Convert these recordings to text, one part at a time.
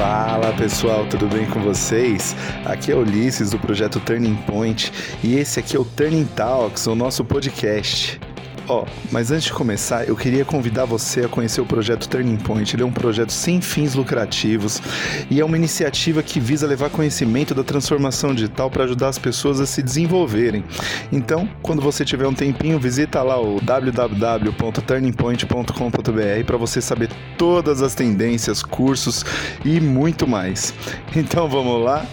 Fala pessoal, tudo bem com vocês? Aqui é Ulisses do projeto Turning Point e esse aqui é o Turning Talks, o nosso podcast. Ó, oh, mas antes de começar, eu queria convidar você a conhecer o projeto Turning Point. Ele é um projeto sem fins lucrativos e é uma iniciativa que visa levar conhecimento da transformação digital para ajudar as pessoas a se desenvolverem. Então, quando você tiver um tempinho, visita lá o www.turningpoint.com.br para você saber todas as tendências, cursos e muito mais. Então, vamos lá?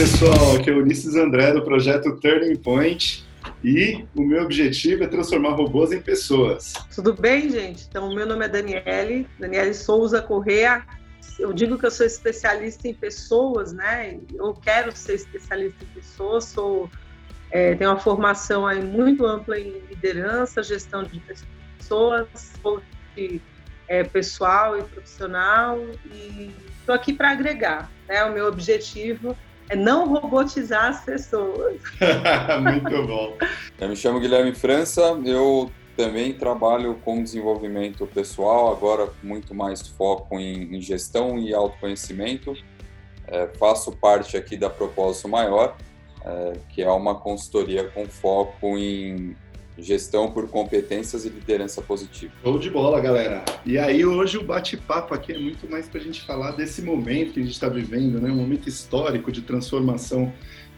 Pessoal, aqui é Ulisses André do projeto Turning Point e o meu objetivo é transformar robôs em pessoas. Tudo bem, gente? Então, meu nome é Daniele, Daniele Souza Correa. Eu digo que eu sou especialista em pessoas, né? Eu quero ser especialista em pessoas, sou, é, tenho uma formação aí muito ampla em liderança, gestão de pessoas, é, pessoal e profissional e estou aqui para agregar. Né? O meu objetivo é não robotizar as pessoas. Muito bom. Eu me chamo Guilherme França, eu também trabalho com desenvolvimento pessoal, agora muito mais foco em, em gestão e autoconhecimento. É, faço parte aqui da Propósito Maior, é, que é uma consultoria com foco em Gestão por competências e liderança positiva. Show de bola, galera. E aí, hoje o bate-papo aqui é muito mais para a gente falar desse momento que a gente está vivendo, né? um momento histórico de transformação,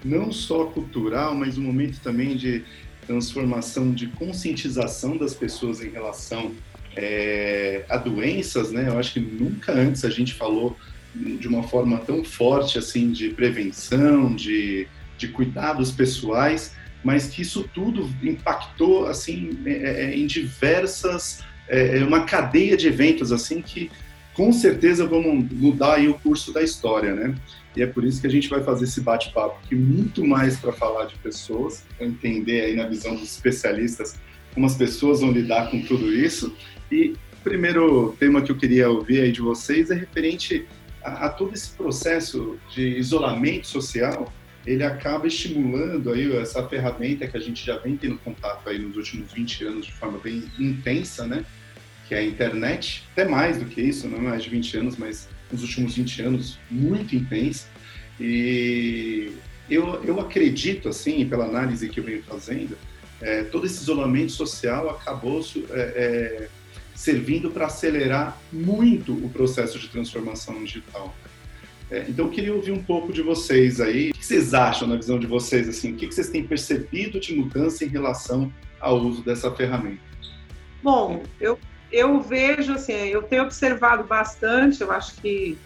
não só cultural, mas um momento também de transformação, de conscientização das pessoas em relação é, a doenças, né? Eu acho que nunca antes a gente falou de uma forma tão forte assim de prevenção, de, de cuidados pessoais mas que isso tudo impactou assim é, é, é em diversas uma cadeia de eventos assim que com certeza vão mudar aí o curso da história, né? E é por isso que a gente vai fazer esse bate-papo aqui muito mais para falar de pessoas, para entender aí na visão dos especialistas como as pessoas vão lidar com tudo isso. E o primeiro tema que eu queria ouvir aí de vocês é referente a, a todo esse processo de isolamento social ele acaba estimulando aí essa ferramenta que a gente já vem tendo contato aí nos últimos 20 anos de forma bem intensa, né? Que é a internet, até mais do que isso, não é mais de 20 anos, mas nos últimos 20 anos, muito intensa. E eu, eu acredito, assim, pela análise que eu venho fazendo, é, todo esse isolamento social acabou é, é, servindo para acelerar muito o processo de transformação digital. É, então, eu queria ouvir um pouco de vocês aí. O que vocês acham, na visão de vocês, assim? O que vocês têm percebido de mudança em relação ao uso dessa ferramenta? Bom, eu, eu vejo, assim, eu tenho observado bastante, eu acho que,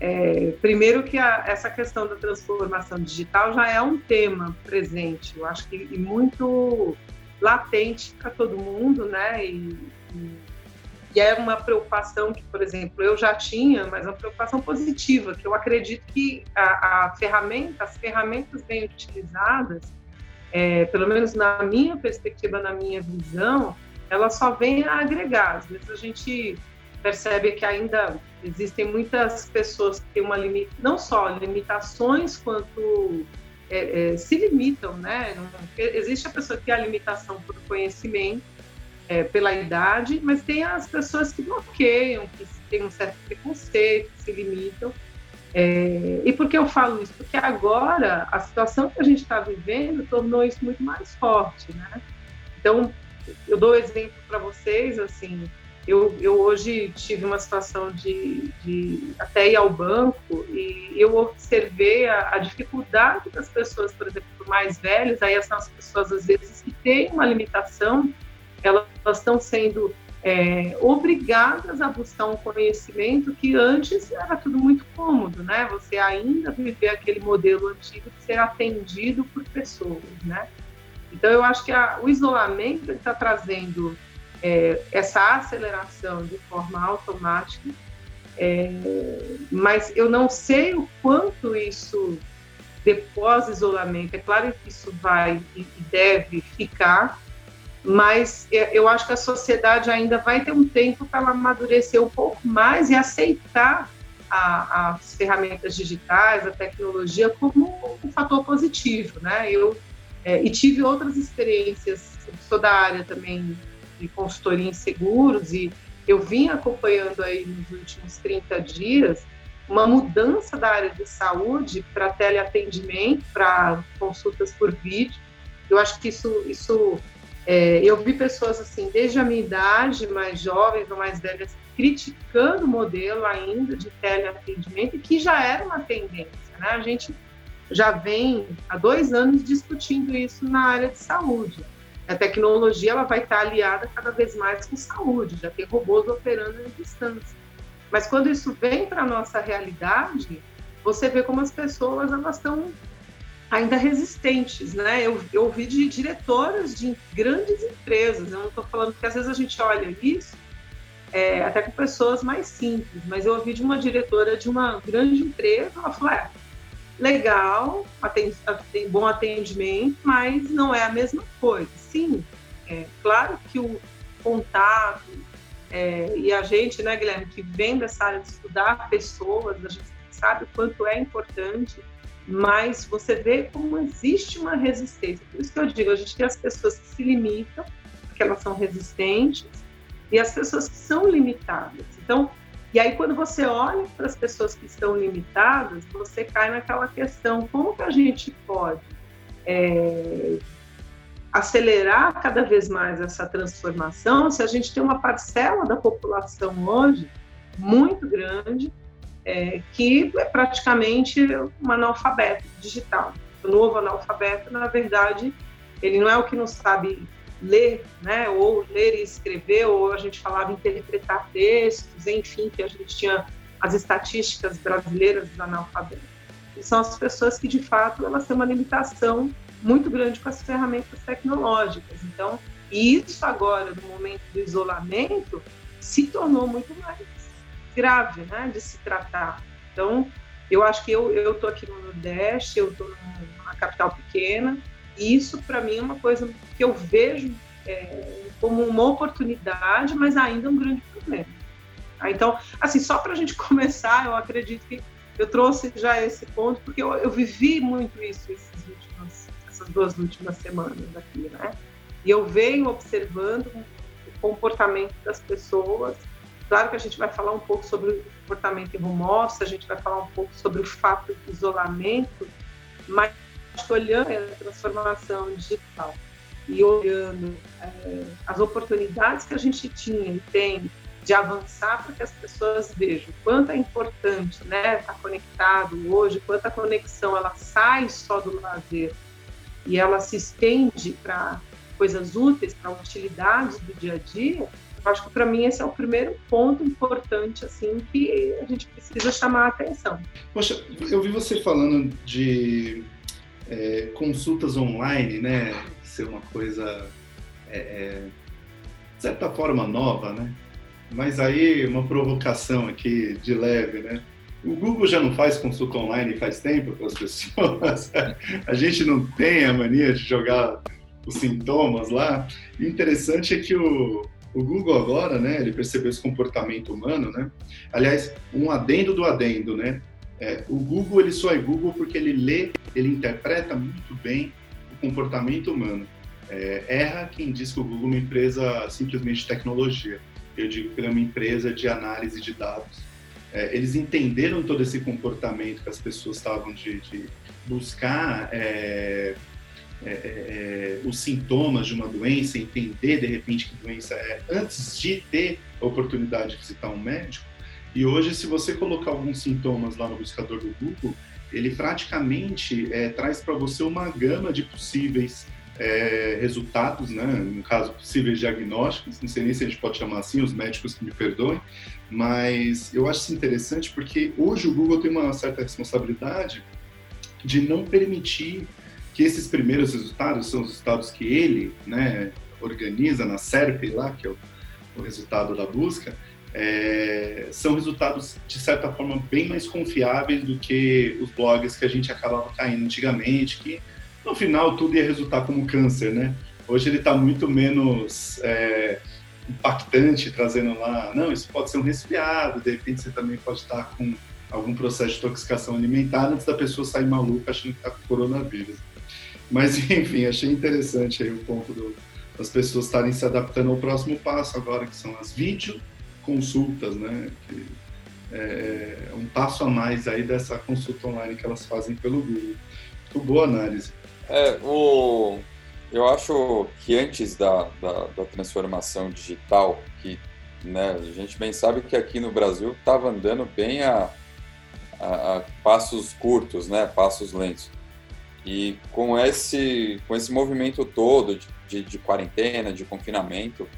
é, primeiro que a, essa questão da transformação digital já é um tema presente, eu acho que muito latente para todo mundo, né? E, e e é uma preocupação que, por exemplo, eu já tinha, mas uma preocupação positiva, que eu acredito que a, a ferramenta, as ferramentas bem utilizadas, é, pelo menos na minha perspectiva, na minha visão, elas só vêm a agregar. Às vezes a gente percebe que ainda existem muitas pessoas que têm uma limita, não só limitações quanto é, é, se limitam, né? Existe a pessoa que tem a limitação por conhecimento é, pela idade, mas tem as pessoas que bloqueiam, que têm um certo preconceito, que se limitam. É, e por que eu falo isso? Porque agora a situação que a gente está vivendo tornou isso muito mais forte, né? Então, eu dou exemplo para vocês, assim, eu, eu, hoje tive uma situação de, de, até ir ao banco e eu observei a, a, dificuldade das pessoas, por exemplo, mais velhas, aí são as pessoas às vezes que têm uma limitação elas estão sendo é, obrigadas a buscar um conhecimento que antes era tudo muito cômodo, né? Você ainda viver aquele modelo antigo de ser atendido por pessoas, né? Então, eu acho que a, o isolamento está trazendo é, essa aceleração de forma automática, é, mas eu não sei o quanto isso, depois isolamento, é claro que isso vai e deve ficar, mas eu acho que a sociedade ainda vai ter um tempo para ela amadurecer um pouco mais e aceitar a, as ferramentas digitais, a tecnologia como um fator positivo, né? Eu é, e tive outras experiências, sou da área também de consultoria em seguros e eu vim acompanhando aí nos últimos 30 dias uma mudança da área de saúde para teleatendimento, para consultas por vídeo. Eu acho que isso, isso é, eu vi pessoas assim, desde a minha idade, mais jovens ou mais velhas, criticando o modelo ainda de teleatendimento, que já era uma tendência. Né? A gente já vem há dois anos discutindo isso na área de saúde. A tecnologia ela vai estar aliada cada vez mais com saúde, já tem robôs operando em distância. Mas quando isso vem para a nossa realidade, você vê como as pessoas elas estão ainda resistentes, né? Eu, eu ouvi de diretoras de grandes empresas, eu não estou falando que às vezes a gente olha isso é, até com pessoas mais simples, mas eu ouvi de uma diretora de uma grande empresa, ela falou, é, legal, tem bom atendimento, mas não é a mesma coisa. Sim, é claro que o contato é, e a gente, né, Guilherme, que vem dessa área de estudar pessoas, a gente sabe o quanto é importante, mas você vê como existe uma resistência. Por isso que eu digo, a gente tem as pessoas que se limitam, porque elas são resistentes, e as pessoas que são limitadas. Então, e aí, quando você olha para as pessoas que estão limitadas, você cai naquela questão: como que a gente pode é, acelerar cada vez mais essa transformação se a gente tem uma parcela da população hoje muito grande é, que é praticamente um analfabeto digital. O novo analfabeto, na verdade, ele não é o que não sabe ler, né, ou ler e escrever, ou a gente falava interpretar textos, enfim, que a gente tinha as estatísticas brasileiras do analfabeto. E são as pessoas que, de fato, elas têm uma limitação muito grande com as ferramentas tecnológicas. Então, isso agora, no momento do isolamento, se tornou muito mais grave, né, de se tratar. Então, eu acho que eu estou aqui no Nordeste, eu estou numa capital pequena, e isso, para mim, é uma coisa que eu vejo é, como uma oportunidade, mas ainda um grande problema. Ah, então, assim, só para a gente começar, eu acredito que eu trouxe já esse ponto, porque eu, eu vivi muito isso últimos, essas duas últimas semanas aqui, né? E eu venho observando o comportamento das pessoas. Claro que a gente vai falar um pouco sobre o comportamento em home office, a gente vai falar um pouco sobre o fato do isolamento, mas olhando a transformação digital e olhando é, as oportunidades que a gente tinha e tem de avançar para que as pessoas vejam quanto é importante né, estar tá conectado hoje, quanta conexão ela sai só do lazer e ela se estende para coisas úteis, para utilidades do dia a dia, acho que para mim esse é o primeiro ponto importante assim que a gente precisa chamar a atenção. Poxa, eu vi você falando de é, consultas online, né, ser uma coisa, é, é, de certa forma, nova, né? Mas aí, uma provocação aqui de leve, né? O Google já não faz consulta online faz tempo para as pessoas. a gente não tem a mania de jogar os sintomas lá. O interessante é que o, o Google agora, né, ele percebeu esse comportamento humano, né? Aliás, um adendo do adendo, né? É, o Google ele só é Google porque ele lê, ele interpreta muito bem o comportamento humano. É, erra quem diz que o Google é uma empresa simplesmente de tecnologia. Eu digo que ele é uma empresa de análise de dados. É, eles entenderam todo esse comportamento que as pessoas estavam de, de buscar é, é, é, os sintomas de uma doença, entender de repente que doença é, antes de ter a oportunidade de visitar um médico. E hoje, se você colocar alguns sintomas lá no buscador do Google, ele praticamente é, traz para você uma gama de possíveis é, resultados, né? no caso, possíveis diagnósticos, não sei nem se a gente pode chamar assim, os médicos que me perdoem, mas eu acho isso interessante porque hoje o Google tem uma certa responsabilidade de não permitir que esses primeiros resultados, são os resultados que ele né, organiza na SERP lá, que é o, o resultado da busca, é, são resultados, de certa forma, bem mais confiáveis do que os blogs que a gente acabava caindo antigamente, que no final tudo ia resultar como câncer, né? Hoje ele está muito menos é, impactante, trazendo lá, não, isso pode ser um resfriado, de repente você também pode estar com algum processo de intoxicação alimentar antes da pessoa sair maluca achando que está com coronavírus. Mas, enfim, achei interessante aí o ponto do, das pessoas estarem se adaptando ao próximo passo agora, que são as videoconsultas, né? Que é, é um passo a mais aí dessa consulta online que elas fazem pelo Google. Muito boa análise. É, o, eu acho que antes da, da, da transformação digital, que né, a gente bem sabe que aqui no Brasil estava andando bem a, a, a, passos curtos, né, passos lentos. E com esse, com esse movimento todo de, de, de quarentena, de confinamento,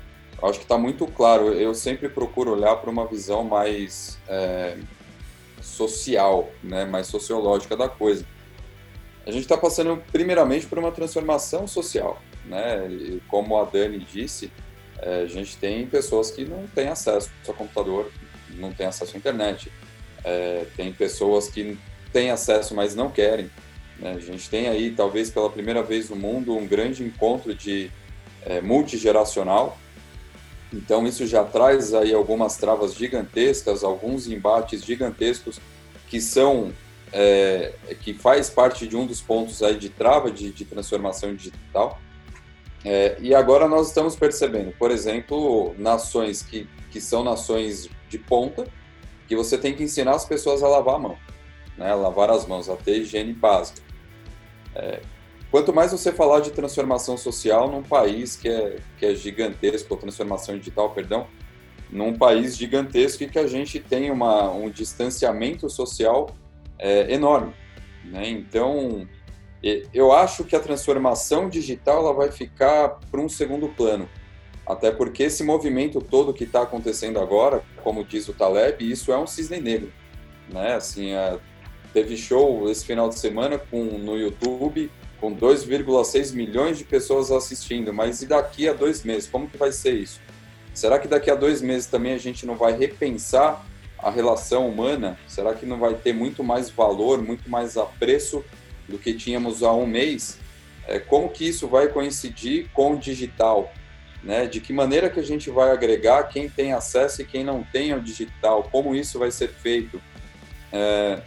acho que está muito claro. Eu sempre procuro olhar para uma visão mais é, social, né, mais sociológica da coisa. A gente está passando primeiramente por uma transformação social, né? E como a Dani disse, é, a gente tem pessoas que não têm acesso ao computador, não têm acesso à internet. É, tem pessoas que têm acesso, mas não querem. Né? A gente tem aí, talvez pela primeira vez no mundo, um grande encontro de é, multigeracional, então isso já traz aí algumas travas gigantescas, alguns embates gigantescos que são é, que faz parte de um dos pontos aí de trava de, de transformação digital. É, e agora nós estamos percebendo, por exemplo, nações que, que são nações de ponta, que você tem que ensinar as pessoas a lavar a mão, né, lavar as mãos, a ter higiene básica. É, Quanto mais você falar de transformação social num país que é, que é gigantesco, ou transformação digital, perdão, num país gigantesco e que a gente tem uma, um distanciamento social é, enorme. Né? Então, eu acho que a transformação digital ela vai ficar para um segundo plano. Até porque esse movimento todo que está acontecendo agora, como diz o Taleb, isso é um cisne negro. Né? Assim, é, teve show esse final de semana com, no YouTube com 2,6 milhões de pessoas assistindo, mas e daqui a dois meses, como que vai ser isso? Será que daqui a dois meses também a gente não vai repensar a relação humana? Será que não vai ter muito mais valor, muito mais apreço do que tínhamos há um mês? É, como que isso vai coincidir com o digital? Né? De que maneira que a gente vai agregar quem tem acesso e quem não tem ao digital? Como isso vai ser feito? É,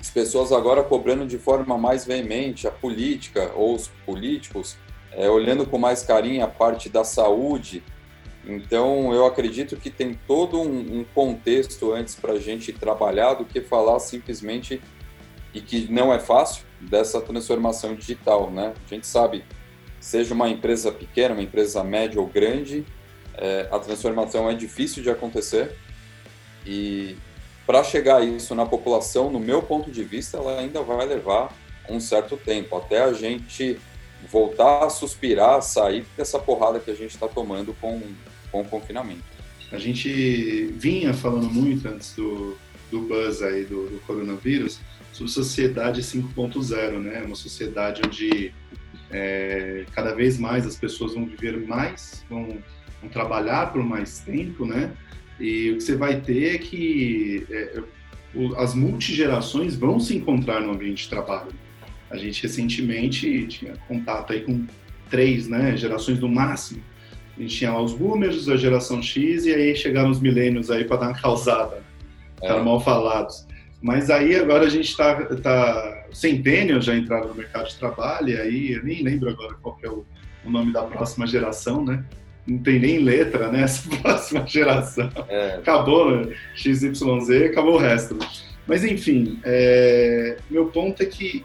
as pessoas agora cobrando de forma mais veemente a política ou os políticos, é, olhando com mais carinho a parte da saúde. Então, eu acredito que tem todo um, um contexto antes para a gente trabalhar do que falar simplesmente e que não é fácil dessa transformação digital, né? A gente sabe, seja uma empresa pequena, uma empresa média ou grande, é, a transformação é difícil de acontecer e para chegar isso na população, no meu ponto de vista, ela ainda vai levar um certo tempo, até a gente voltar a suspirar, sair dessa porrada que a gente está tomando com, com o confinamento. A gente vinha falando muito antes do, do buzz aí do, do coronavírus sobre sociedade 5.0, né? Uma sociedade onde é, cada vez mais as pessoas vão viver mais, vão, vão trabalhar por mais tempo, né? E o que você vai ter é que é, as multigerações vão se encontrar no ambiente de trabalho. A gente recentemente tinha contato aí com três né, gerações no máximo. A gente tinha lá os boomers, a geração X, e aí chegaram os milênios aí para dar uma causada. É. Eram mal falados. Mas aí agora a gente está. Tá, centênios já entraram no mercado de trabalho, e aí eu nem lembro agora qual é o, o nome da próxima geração, né? Não tem nem letra, né? Essa próxima geração. É. Acabou, né? XYZ, acabou o resto. Mas, enfim, é... meu ponto é que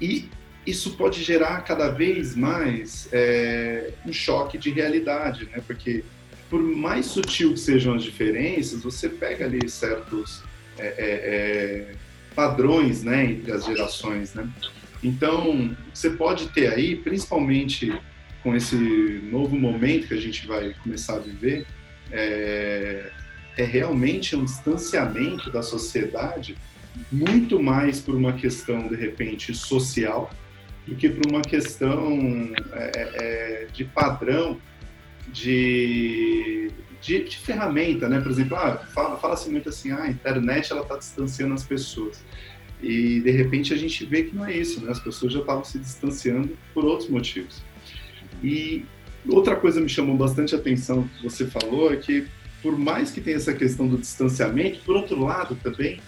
e isso pode gerar cada vez mais é... um choque de realidade, né? Porque, por mais sutil que sejam as diferenças, você pega ali certos é, é, é padrões né, entre as gerações, né? Então, você pode ter aí, principalmente com esse novo momento que a gente vai começar a viver, é, é realmente um distanciamento da sociedade muito mais por uma questão, de repente, social do que por uma questão é, é, é de padrão de, de, de, ferramenta, né? Por exemplo, ah, fala-se fala muito assim, ah, a internet está distanciando as pessoas. E, de repente, a gente vê que não é isso, né? As pessoas já estavam se distanciando por outros motivos. E outra coisa me chamou bastante atenção que você falou é que, por mais que tenha essa questão do distanciamento, por outro lado também,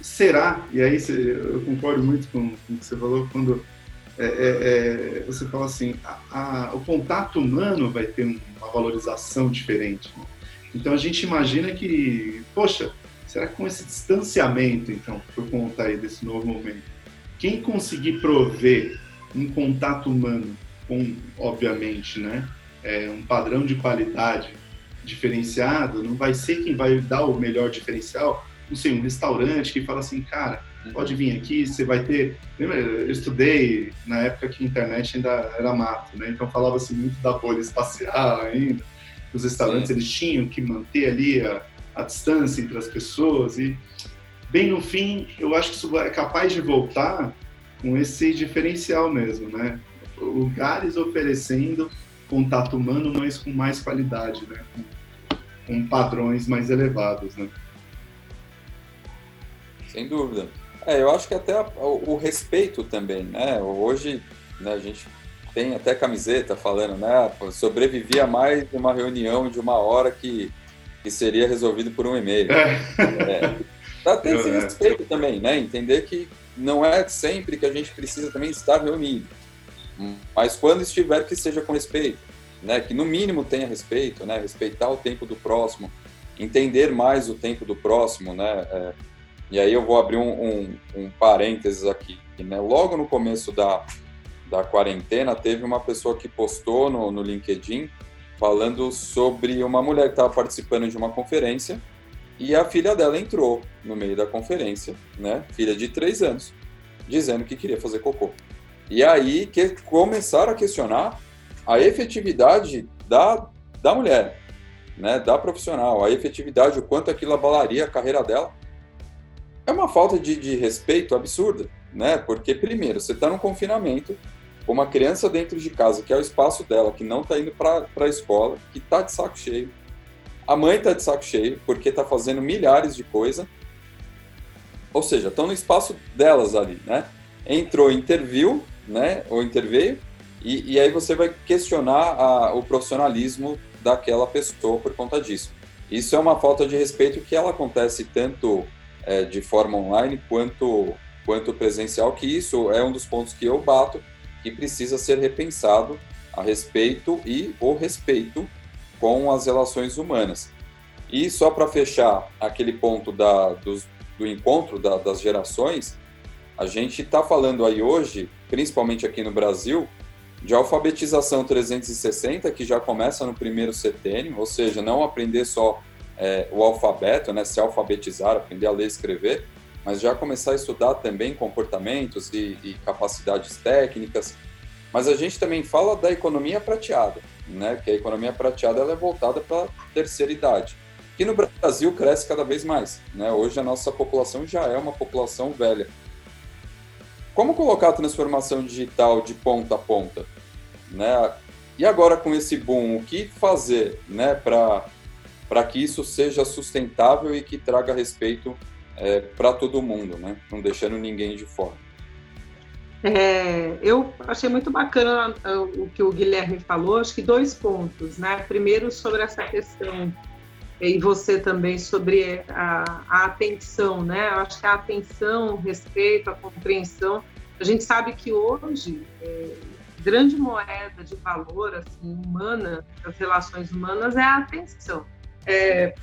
será, e aí eu concordo muito com, com o que você falou, quando é, é, é, você fala assim, a, a, o contato humano vai ter uma valorização diferente. Né? Então a gente imagina que, poxa, será que com esse distanciamento, então, por conta aí desse novo momento, quem conseguir prover um contato humano com, obviamente, né, é, um padrão de qualidade diferenciado, não vai ser quem vai dar o melhor diferencial, não sei, um restaurante que fala assim, cara, pode vir aqui, você vai ter. Lembra, eu estudei na época que a internet ainda era mato, né? Então falava-se muito da bolha espacial ainda. Os restaurantes Sim. eles tinham que manter ali a, a distância entre as pessoas e bem no fim eu acho que isso é capaz de voltar com esse diferencial mesmo, né? Lugares oferecendo contato humano, mas com mais qualidade, né? Com, com padrões mais elevados, né? Sem dúvida. É, eu acho que até a, o, o, respeito também, né? Hoje né, a gente tem até camiseta falando, né? Sobrevivia mais de uma reunião de uma hora que, que seria resolvido por um e-mail. É. É, pra ter esse é. respeito também, né? Entender que não é sempre que a gente precisa também estar reunido. Mas quando estiver, que seja com respeito. Né? Que no mínimo tenha respeito, né? Respeitar o tempo do próximo. Entender mais o tempo do próximo, né? É, e aí eu vou abrir um, um, um parênteses aqui. Né? Logo no começo da, da quarentena, teve uma pessoa que postou no, no LinkedIn falando sobre uma mulher que estava participando de uma conferência e a filha dela entrou no meio da conferência, né? Filha de três anos, dizendo que queria fazer cocô. E aí que começaram a questionar a efetividade da, da mulher, né? Da profissional, a efetividade, o quanto aquilo abalaria a carreira dela é uma falta de, de respeito absurda, né? Porque, primeiro, você está num confinamento, uma criança dentro de casa, que é o espaço dela, que não está indo para a escola, que está de saco cheio. A mãe está de saco cheio, porque está fazendo milhares de coisas. Ou seja, estão no espaço delas ali, né? Entrou, interviu, né? Ou interveio, e, e aí você vai questionar a, o profissionalismo daquela pessoa por conta disso. Isso é uma falta de respeito que ela acontece tanto é, de forma online quanto, quanto presencial, que isso é um dos pontos que eu bato, que precisa ser repensado a respeito e o respeito com as relações humanas. E só para fechar aquele ponto da, dos, do encontro da, das gerações, a gente está falando aí hoje, principalmente aqui no Brasil, de alfabetização 360, que já começa no primeiro setênio, ou seja, não aprender só é, o alfabeto, né, se alfabetizar, aprender a ler e escrever, mas já começar a estudar também comportamentos e, e capacidades técnicas. Mas a gente também fala da economia prateada, né, que a economia prateada ela é voltada para a terceira idade, que no Brasil cresce cada vez mais. Né? Hoje a nossa população já é uma população velha. Como colocar a transformação digital de ponta a ponta? Né? E agora com esse boom, o que fazer né, para para que isso seja sustentável e que traga respeito é, para todo mundo, né? não deixando ninguém de fora. É, eu achei muito bacana uh, o que o Guilherme falou, acho que dois pontos, né? Primeiro sobre essa questão e você também sobre a, a atenção, né? Eu acho que a atenção, o respeito, a compreensão. A gente sabe que hoje é, grande moeda de valor assim, humana, das relações humanas é a atenção. É,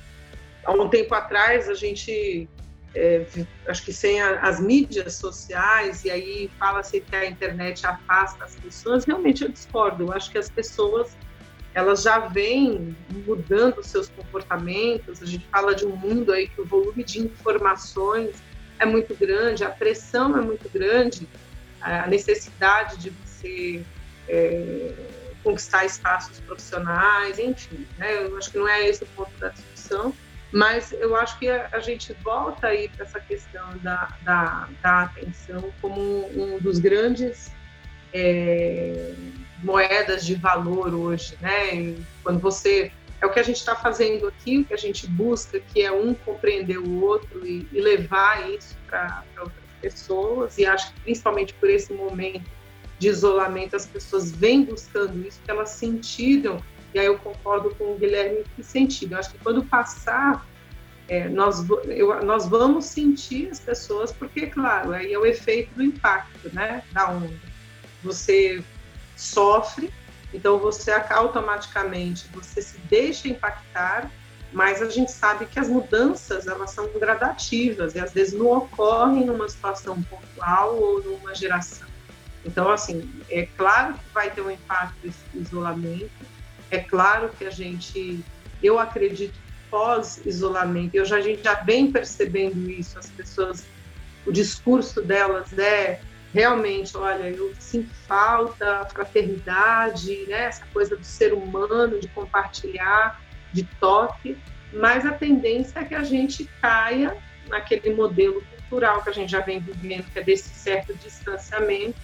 há um tempo atrás, a gente, é, acho que sem a, as mídias sociais, e aí fala-se que a internet afasta as pessoas, realmente eu discordo. Eu acho que as pessoas elas já vêm mudando seus comportamentos. A gente fala de um mundo aí que o volume de informações é muito grande, a pressão é muito grande, a necessidade de você é, conquistar espaços profissionais, enfim. Né? Eu acho que não é esse o ponto da discussão, mas eu acho que a, gente volta aí para essa questão da, da, da, atenção como um dos grandes é, moedas de valor hoje, né? Quando você é o que a gente está fazendo aqui, o que a gente busca, que é um compreender o outro e, e levar isso para outras pessoas. E acho que principalmente por esse momento de isolamento, as pessoas vêm buscando isso, que elas sentiram, e aí eu concordo com o Guilherme que sentido. Eu acho que quando passar é, nós, eu, nós vamos sentir as pessoas, porque, claro, aí é o efeito do impacto, né, da onda. Você sofre, então você automaticamente você se deixa impactar, mas a gente sabe que as mudanças elas são gradativas e às vezes não ocorrem numa situação pontual ou numa geração. Então, assim, é claro que vai ter um impacto esse isolamento, é claro que a gente, eu acredito pós-isolamento, eu já, a gente já vem percebendo isso, as pessoas, o discurso delas é realmente, olha, eu sinto falta, fraternidade, né, essa coisa do ser humano, de compartilhar, de toque, mas a tendência é que a gente caia naquele modelo cultural que a gente já vem vivendo, que é desse certo distanciamento,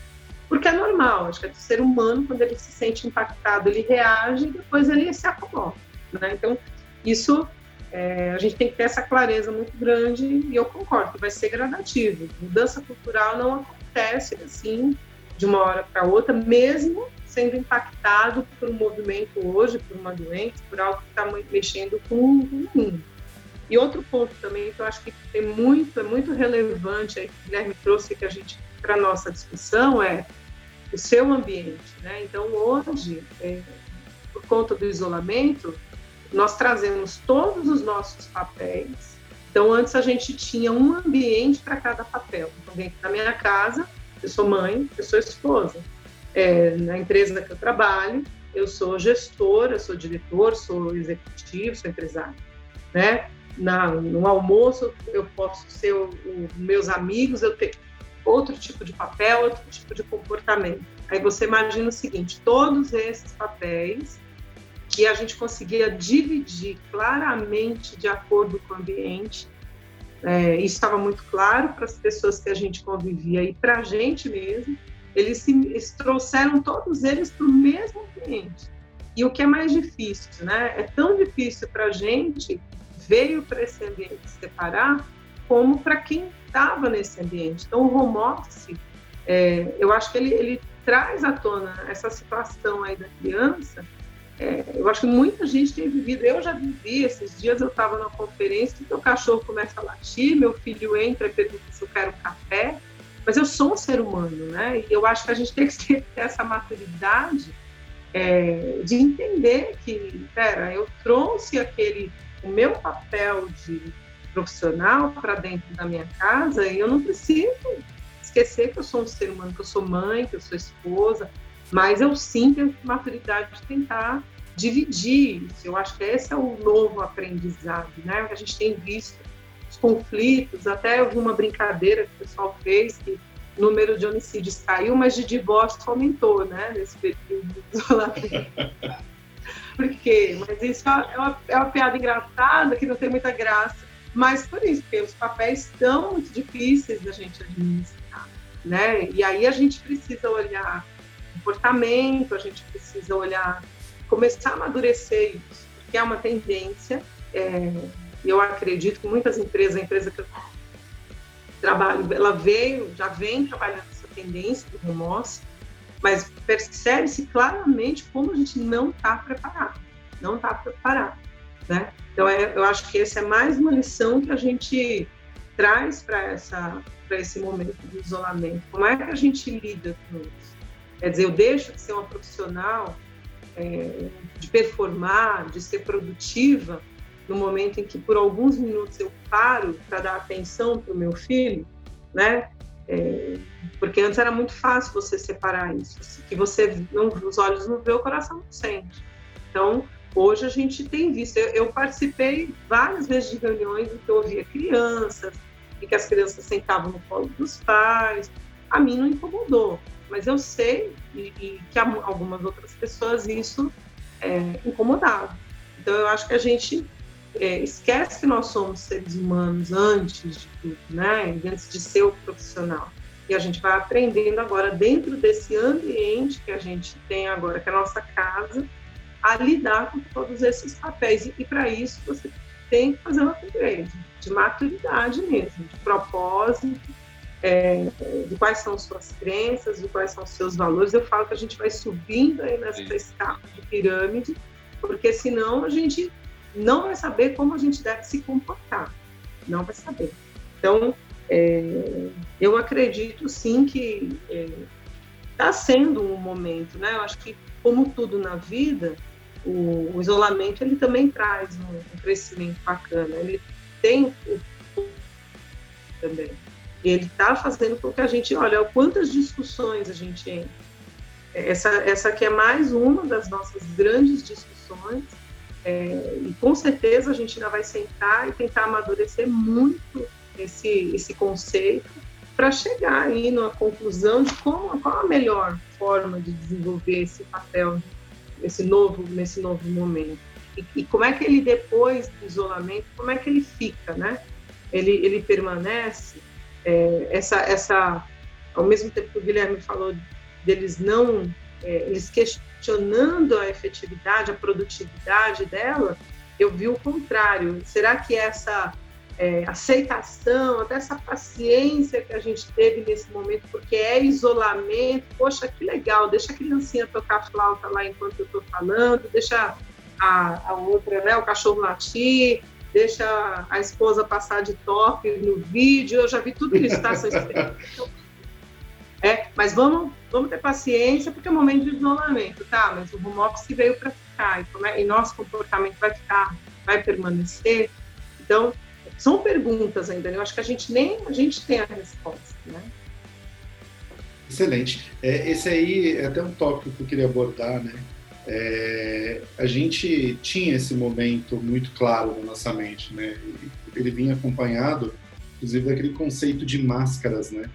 porque é normal, acho que é do ser humano, quando ele se sente impactado, ele reage e depois ele se acomoda. Né? Então, isso é, a gente tem que ter essa clareza muito grande e eu concordo que vai ser gradativo. Mudança cultural não acontece assim de uma hora para outra, mesmo sendo impactado por um movimento hoje, por uma doença, por algo que está mexendo com o mundo. E outro ponto também que eu acho que tem muito, é muito relevante, aí que o Guilherme trouxe que a gente para nossa discussão é o seu ambiente, né? Então hoje, é, por conta do isolamento, nós trazemos todos os nossos papéis. Então, antes a gente tinha um ambiente para cada papel. Então, dentro da minha casa, eu sou mãe, eu sou esposa. É, na empresa que eu trabalho, eu sou gestora, sou diretor, sou executivo, sou empresário. Né? Na, no almoço, eu posso ser o, o, meus amigos, eu tenho outro tipo de papel, outro tipo de comportamento. Aí você imagina o seguinte: todos esses papéis que a gente conseguia dividir claramente de acordo com o ambiente. É, isso estava muito claro para as pessoas que a gente convivia e para a gente mesmo. Eles, se, eles trouxeram todos eles para o mesmo ambiente. E o que é mais difícil, né? É tão difícil para a gente veio para esse ambiente separar, como para quem estava nesse ambiente. Então, o home office, é, eu acho que ele, ele traz à tona essa situação aí da criança é, eu acho que muita gente tem vivido, eu já vivi, esses dias eu estava numa conferência meu cachorro começa a latir, meu filho entra e pergunta se eu quero um café, mas eu sou um ser humano, né? E eu acho que a gente tem que ter essa maturidade é, de entender que, pera, eu trouxe aquele, o meu papel de profissional para dentro da minha casa e eu não preciso esquecer que eu sou um ser humano, que eu sou mãe, que eu sou esposa, mas eu sim tenho maturidade de tentar dividir isso. Eu acho que esse é o novo aprendizado, né? A gente tem visto os conflitos, até eu vi uma brincadeira que o pessoal fez que o número de homicídios caiu, mas de divórcio aumentou, né? Nesse período de isolamento. Por quê? Mas isso é uma, é uma piada engraçada que não tem muita graça. Mas por isso, porque os papéis estão muito difíceis da gente administrar, né? E aí a gente precisa olhar comportamento, a gente precisa olhar, começar a amadurecer isso, porque é uma tendência. É, eu acredito que muitas empresas, a empresa que eu trabalho, ela veio, já vem trabalhando essa tendência do home mas percebe-se claramente como a gente não está preparado, não está preparado, né? Então, é, eu acho que essa é mais uma lição que a gente traz para esse momento do isolamento. Como é que a gente lida com isso? Quer dizer, eu deixo de ser uma profissional, é, de performar, de ser produtiva, no momento em que por alguns minutos eu paro para dar atenção para o meu filho, né? É, porque antes era muito fácil você separar isso, assim, que você não, os olhos não vê, o coração não sente. Então, hoje a gente tem visto. Eu, eu participei várias vezes de reuniões em que eu ouvia crianças, e que as crianças sentavam no colo dos pais. A mim não incomodou mas eu sei e, e que algumas outras pessoas isso é, incomodava. Então eu acho que a gente é, esquece que nós somos seres humanos antes de tudo, né? Antes de ser o profissional. E a gente vai aprendendo agora dentro desse ambiente que a gente tem agora, que é a nossa casa, a lidar com todos esses papéis. E, e para isso você tem que fazer uma upgrade de maturidade mesmo, de propósito, é, de quais são suas crenças, de quais são os seus valores. Eu falo que a gente vai subindo aí nessa Sim. escala de pirâmide, porque senão a gente não vai saber como a gente deve se comportar. Não vai saber. Então, é, eu acredito sim que está é, sendo um momento, né? Eu acho que, como tudo na vida, o, o isolamento ele também traz um, um, crescimento bacana. Ele tem o também. Ele está fazendo com que a gente, olha, quantas discussões a gente entra. Essa, essa aqui é mais uma das nossas grandes discussões, é, e com certeza a gente ainda vai sentar e tentar amadurecer muito esse, esse conceito para chegar aí numa conclusão de como, qual a melhor forma de desenvolver esse papel nesse novo, nesse novo momento. E, e, como é que ele, depois do isolamento, como é que ele fica, né? Ele, ele permanece, é, essa, essa, ao mesmo tempo que o Guilherme falou deles não, é, eles questionando a efetividade, a produtividade dela, eu vi o contrário. Será que essa é, aceitação, até essa paciência que a gente teve nesse momento, porque é isolamento. Poxa, que legal, deixa a criancinha tocar flauta lá enquanto eu estou falando, deixa a, a, outra, né, o cachorro latir, deixa a esposa passar de top no vídeo. Eu já vi tudo isso, tá? É, mas vamos, vamos ter paciência, porque é um momento de isolamento, tá? Mas o home office veio para ficar, e, é, e nosso comportamento vai ficar, vai permanecer. Então, são perguntas ainda, né? eu acho que a gente nem a gente tem a resposta, né? Excelente. É, esse aí é até um tópico que eu queria abordar, né? É, a gente tinha esse momento muito claro na nossa mente, né? Ele vinha acompanhado, inclusive, daquele conceito de máscaras, né?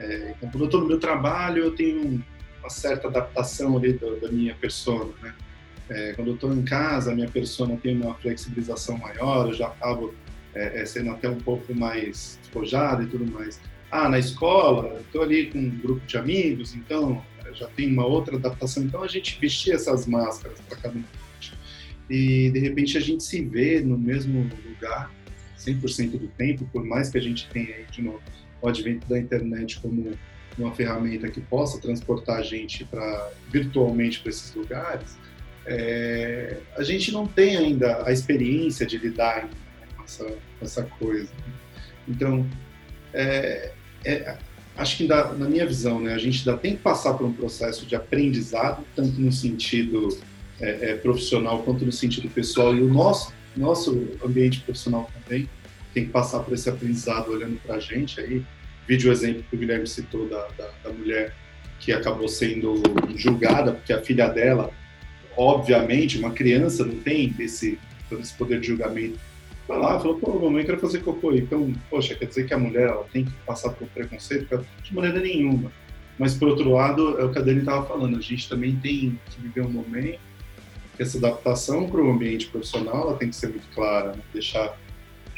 É, então, quando eu estou no meu trabalho, eu tenho uma certa adaptação ali da, da minha persona, né? É, quando eu estou em casa, a minha persona tem uma flexibilização maior, eu já acabo é, é, sendo até um pouco mais despojado e tudo mais. Ah, na escola, estou ali com um grupo de amigos, então já tem uma outra adaptação. Então a gente vestia essas máscaras para cada um. E de repente a gente se vê no mesmo lugar 100% do tempo, por mais que a gente tenha aí de novo o advento da internet como uma ferramenta que possa transportar a gente para virtualmente para esses lugares, é, a gente não tem ainda a experiência de lidar essa, essa coisa. Então, é, é, acho que na minha visão, né, a gente ainda tem que passar por um processo de aprendizado, tanto no sentido é, é, profissional quanto no sentido pessoal, e o nosso, nosso ambiente profissional também tem que passar por esse aprendizado olhando para a gente. Aí, vídeo exemplo que o Guilherme citou da, da, da mulher que acabou sendo julgada porque a filha dela, obviamente, uma criança não tem esse, esse poder de julgamento foi lá, falou, pô, mamãe quer fazer cocô. Então, poxa, quer dizer que a mulher ela tem que passar por preconceito? De maneira nenhuma. Mas, por outro lado, é o que a Dani estava falando, a gente também tem que viver um momento que essa adaptação para o ambiente profissional ela tem que ser muito clara, né? deixar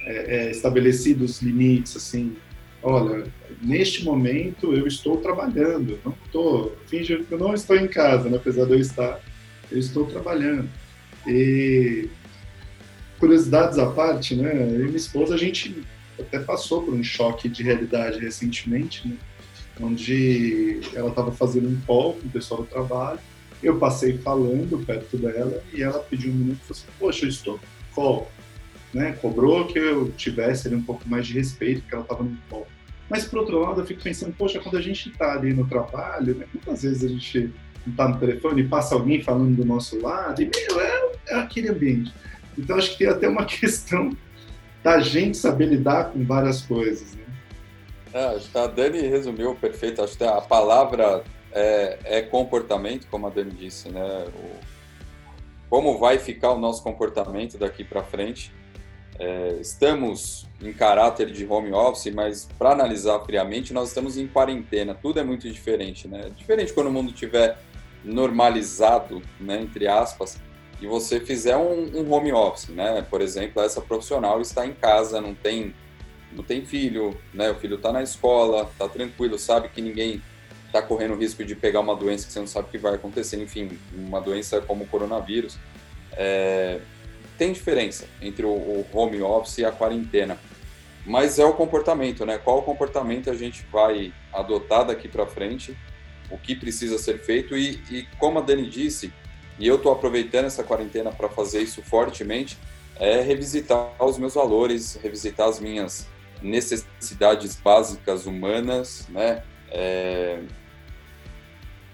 é, é, estabelecidos limites, assim, olha, neste momento eu estou trabalhando, não estou, finge que eu não estou em casa, né? apesar de eu estar, eu estou trabalhando. E curiosidades à parte, né? Eu e minha esposa, a gente até passou por um choque de realidade recentemente, né? Onde ela estava fazendo um call com o pessoal do trabalho, eu passei falando perto dela e ela pediu um minuto e falou assim, poxa, eu estou call. Né? Cobrou que eu tivesse ali um pouco mais de respeito, porque ela estava no call. Mas, por outro lado, eu fico pensando, poxa, quando a gente está ali no trabalho, né? quantas vezes a gente não está no telefone e passa alguém falando do nosso lado, e, meu, é, é aquele ambiente. Então, acho que tem até uma questão da gente saber lidar com várias coisas. Né? É, a Dani resumiu perfeito. Acho que a palavra é, é comportamento, como a Dani disse, né? O, como vai ficar o nosso comportamento daqui para frente? É, estamos em caráter de home office, mas para analisar friamente, nós estamos em quarentena. Tudo é muito diferente, né? Diferente quando o mundo tiver normalizado, né, entre aspas, e você fizer um, um, home office, né? Por exemplo, essa profissional está em casa, não tem não tem filho, né? O filho está na escola, está tranquilo, sabe que ninguém está correndo risco de pegar uma doença que você não sabe que vai acontecer, enfim, uma doença como o coronavírus. É... tem diferença entre o, o home office e a quarentena, mas é o comportamento, né? Qual comportamento a gente vai adotar daqui para frente, o que precisa ser feito e, e como a Dani disse, e eu estou aproveitando essa quarentena para fazer isso fortemente, é revisitar os meus valores, revisitar as minhas necessidades básicas humanas, né? É,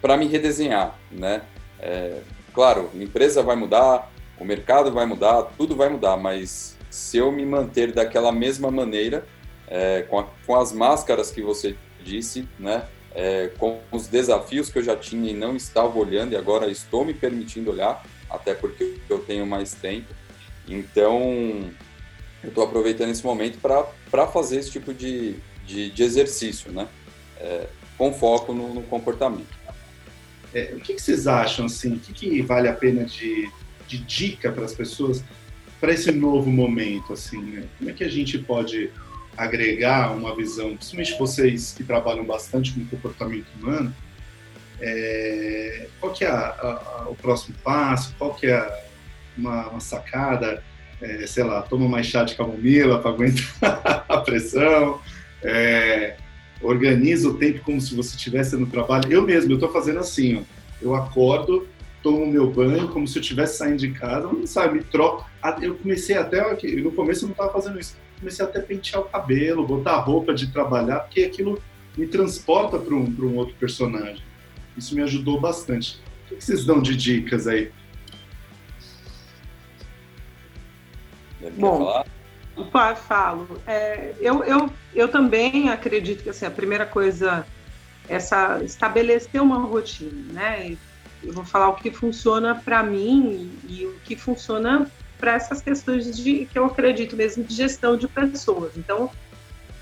para me redesenhar, né? É, claro, a empresa vai mudar, o mercado vai mudar, tudo vai mudar, mas se eu me manter daquela mesma maneira, é, com, a, com, as máscaras que você disse, né? É, com os desafios que eu já tinha e não estava olhando e agora estou me permitindo olhar, até porque eu tenho mais tempo. Então, eu estou aproveitando esse momento para fazer esse tipo de, de, de exercício, né? É, com foco no, no comportamento. É, o que, que, vocês acham, assim, o que, que vale a pena de, de dica para as pessoas para esse novo momento, assim, né? Como é que a gente pode agregar uma visão, principalmente vocês que trabalham bastante com comportamento humano, é, qual que é a, a, o próximo passo, qual que é a, uma, uma, sacada, é, sei lá, toma mais chá de camomila para aguentar a pressão, é, organiza o tempo como se você estivesse no trabalho. Eu mesmo, eu estou fazendo assim, ó, eu acordo, tomo meu banho como se eu estivesse saindo de casa, não sabe, me troco. Eu comecei até, no começo eu não estava fazendo isso, comecei até a pentear o cabelo, botar roupa de trabalhar, porque aquilo me transporta para um, um outro personagem. Isso me ajudou bastante. O que vocês dão de dicas aí? Bom, falar? falo. É, eu, eu, eu também acredito que assim, a primeira coisa é essa, estabelecer uma rotina, né? Eu vou falar o que funciona para mim e o que funciona para essas questões de que eu acredito mesmo de gestão de pessoas. Então,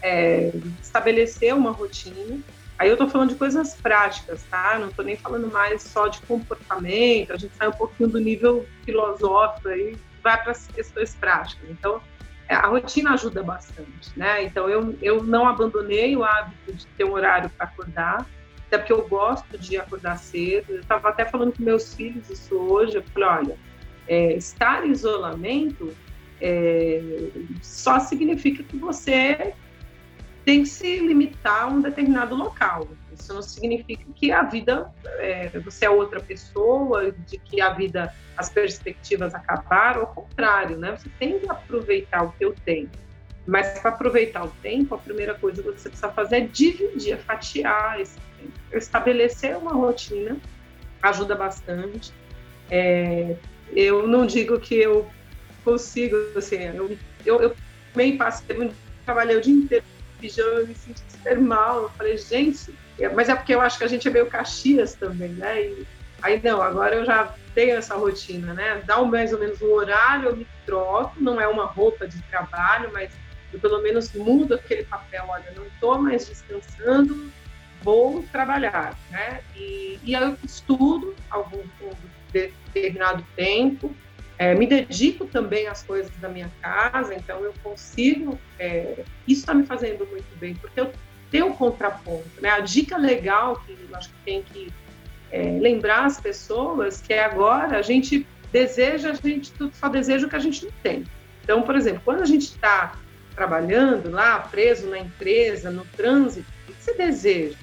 é, estabelecer uma rotina Aí eu estou falando de coisas práticas, tá? Não estou nem falando mais só de comportamento, a gente sai um pouquinho do nível filosófico aí, vai para as questões práticas. Então, é, a rotina ajuda bastante, né? Então, eu, eu não abandonei o hábito de ter um horário para acordar, até porque eu gosto de acordar cedo. Eu estava até falando com meus filhos isso hoje, eu falei, olha, é, estar em isolamento é, só significa que você tem que se limitar a um determinado local. Isso não significa que a vida, é, você é outra pessoa, de que a vida, as perspectivas acabaram, ao contrário, né? Você tem que aproveitar o teu tempo. Mas para aproveitar o tempo, a primeira coisa que você precisa fazer é dividir, é fatiar esse tempo. Estabelecer uma rotina ajuda bastante. É, eu não digo que eu consigo, assim, eu, eu, eu meio passo, trabalhei o dia inteiro pijama, eu me senti super mal. Eu falei, gente, é, mas é porque eu acho que a gente é meio Caxias também, né? E aí, não, agora eu já tenho essa rotina, né? Dá mais ou menos um horário, eu me troco, não é uma roupa de trabalho, mas eu pelo menos mudo aquele papel, olha, não estou mais descansando, vou trabalhar, né? E, e eu estudo algum determinado tempo, é, me dedico também às coisas da minha casa, então eu consigo. É, isso está me fazendo muito bem, porque eu tenho um contraponto. Né? A dica legal que eu acho que tem que é, lembrar as pessoas que é agora a gente deseja, a gente só deseja o que a gente não tem. Então, por exemplo, quando a gente está trabalhando lá, preso na empresa, no trânsito, o que você deseja?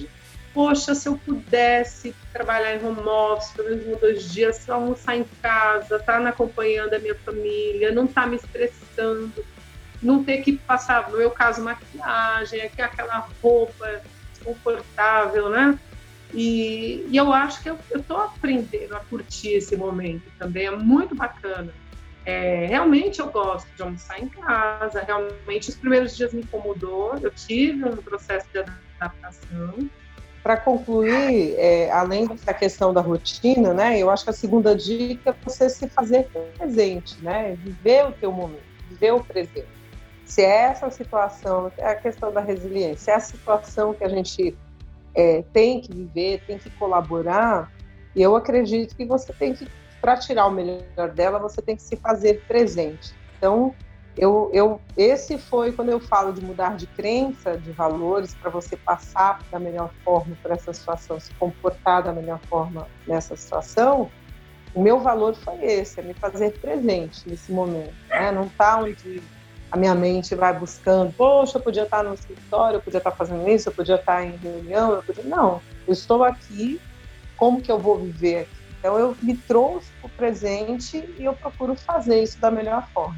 Poxa, se eu pudesse trabalhar em home office pelo menos um, dois dias, almoçar em casa, estar tá acompanhando a minha família, não estar tá me estressando, não ter que passar, no meu caso, maquiagem, aquela roupa desconfortável, né? E, e eu acho que eu estou aprendendo a curtir esse momento também, é muito bacana. É, realmente eu gosto de almoçar em casa, realmente os primeiros dias me incomodou, eu tive um processo de adaptação, para concluir, é, além dessa questão da rotina, né, eu acho que a segunda dica é você se fazer presente, né, viver o teu momento, viver o presente. Se é essa situação, é a questão da resiliência, se é a situação que a gente é, tem que viver, tem que colaborar, eu acredito que você tem que, para tirar o melhor dela, você tem que se fazer presente. Então, eu, eu, esse foi quando eu falo de mudar de crença, de valores, para você passar da melhor forma por essa situação, se comportar da melhor forma nessa situação. O meu valor foi esse, é me fazer presente nesse momento, né? Não tá onde a minha mente vai buscando, poxa, eu podia estar no escritório, eu podia estar fazendo isso, eu podia estar em reunião, eu podia... não, eu estou aqui, como que eu vou viver aqui? Então eu me trouxe para o presente e eu procuro fazer isso da melhor forma.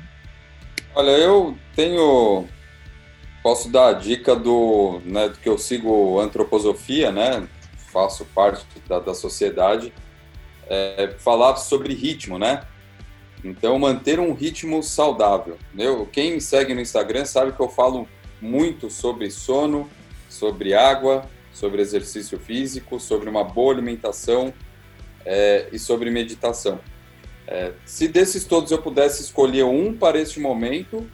Olha, eu tenho posso dar a dica do, né, do que eu sigo antroposofia, né? Faço parte da, da sociedade. É, falar sobre ritmo, né? Então, manter um ritmo saudável. Eu, quem me segue no Instagram sabe que eu falo muito sobre sono, sobre água, sobre exercício físico, sobre uma boa alimentação é, e sobre meditação. É, se desses todos eu pudesse escolher um para este momento,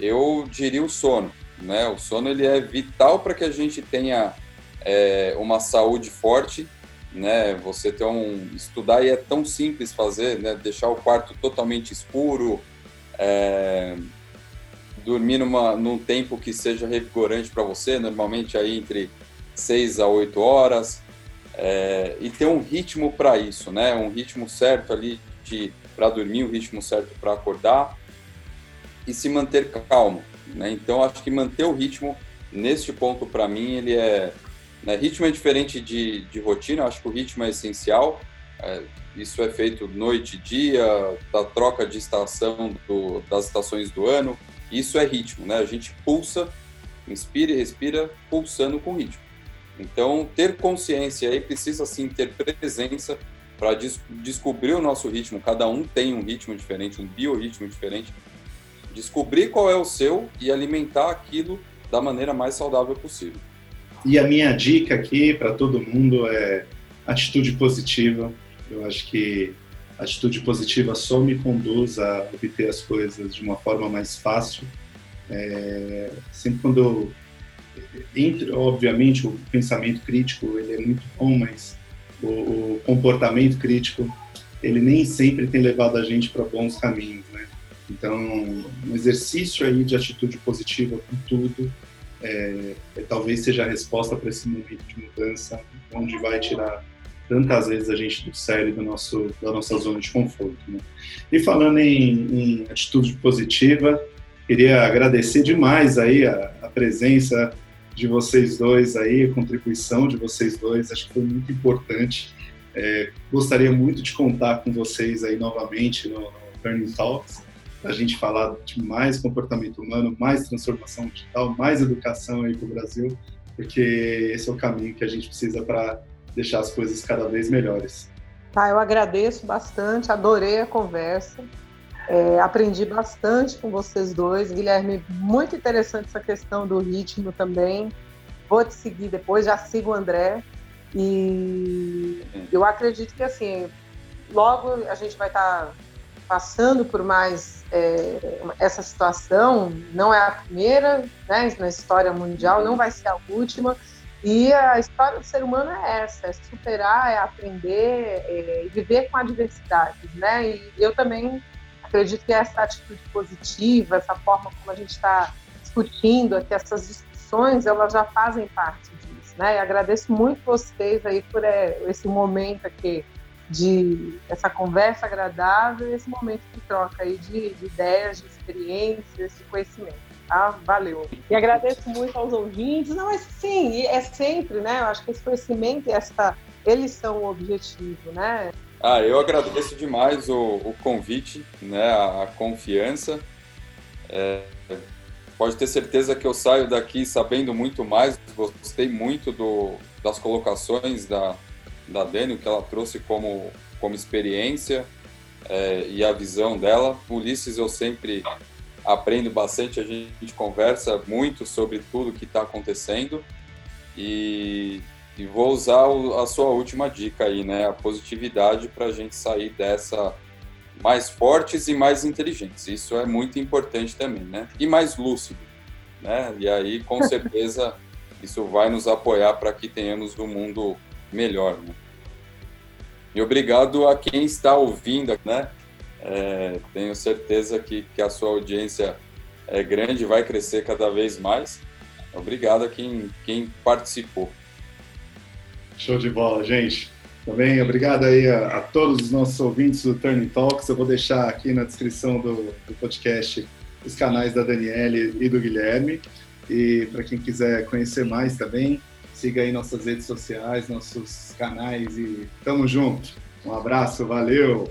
eu diria o sono. Né? O sono ele é vital para que a gente tenha é, uma saúde forte. Né? Você ter um estudar e é tão simples fazer, né? Deixar o quarto totalmente escuro, é, dormir numa, num tempo que seja revigorante para você, normalmente aí entre 6 a 8 horas, é, e ter um ritmo para isso, né? Um ritmo certo ali para dormir, um ritmo certo para acordar e se manter calmo. Né? Então, acho que manter o ritmo, neste ponto, para mim, ele é... Né? Ritmo é diferente de, de rotina, acho que o ritmo é essencial. É, isso é feito noite e dia, da troca de estação do, das estações do ano. Isso é ritmo, né? A gente pulsa, inspira e respira, pulsando com ritmo. Então, ter consciência aí precisa sim ter presença para des descobrir o nosso ritmo. Cada um tem um ritmo diferente, um biorritmo diferente descobrir qual é o seu e alimentar aquilo da maneira mais saudável possível. E a minha dica aqui para todo mundo é atitude positiva. Eu acho que atitude positiva só me conduz a obter as coisas de uma forma mais fácil. É, sempre quando eu, entre, obviamente o pensamento crítico ele é muito bom, mas o, o comportamento crítico ele nem sempre tem levado a gente para bons caminhos, né? Então, um exercício aí de atitude positiva com tudo, é, é, talvez seja a resposta para esse momento de mudança, onde vai tirar tantas vezes a gente do sério do nosso, da nossa zona de conforto. Né? E falando em, em, atitude positiva, queria agradecer demais aí a, a, presença de vocês dois aí, a contribuição de vocês dois, acho que foi muito importante. É, gostaria muito de contar com vocês aí novamente no, no Talks a gente falar de mais comportamento humano, mais transformação digital, mais educação aí para o Brasil, porque esse é o caminho que a gente precisa para deixar as coisas cada vez melhores. Tá, eu agradeço bastante, adorei a conversa, é, aprendi bastante com vocês dois. Guilherme, muito interessante essa questão do ritmo também. Vou te seguir depois, já sigo o André. E eu acredito que assim, logo a gente vai estar tá passando por mais é, essa situação, não é a primeira né, na história mundial, não vai ser a última. E a história do ser humano é essa: é superar, é aprender é, viver com adversidades. Né? E eu também acredito que essa atitude positiva, essa forma como a gente está discutindo aqui, essas discussões, elas já fazem parte disso. Né? E agradeço muito vocês aí por é, esse momento aqui de essa conversa agradável esse momento de troca aí de, de ideias, de experiências, de conhecimento. Tá? Valeu. E agradeço muito aos ouvintes. Não, é sim, é sempre, né? Eu acho que esse conhecimento e essa, eles são o objetivo, né? Ah, eu agradeço demais o, o convite, né? A, a confiança. É, pode ter certeza que eu saio daqui sabendo muito mais. Gostei muito do, das colocações da, da Dani, o que ela trouxe como, como experiência é, e a visão dela. Ulisses, eu sempre aprendo bastante, a gente conversa muito sobre tudo que está acontecendo e, e, vou usar a sua última dica aí, né? A positividade para a gente sair dessa mais fortes e mais inteligentes. Isso é muito importante também, né? E mais lúcido, né? E aí, com certeza, isso vai nos apoiar para que tenhamos um mundo melhor. Né? E obrigado a quem está ouvindo, né? É, tenho certeza que, que a sua audiência é grande, vai crescer cada vez mais. Obrigado a quem, quem participou. Show de bola, gente. Também obrigado aí a, a, todos os nossos ouvintes do Turning Talks. Eu vou deixar aqui na descrição do, do podcast os canais da Daniele e do Guilherme. E para quem quiser conhecer mais também, Siga aí nossas redes sociais, nossos canais e tamo junto. Um abraço, valeu!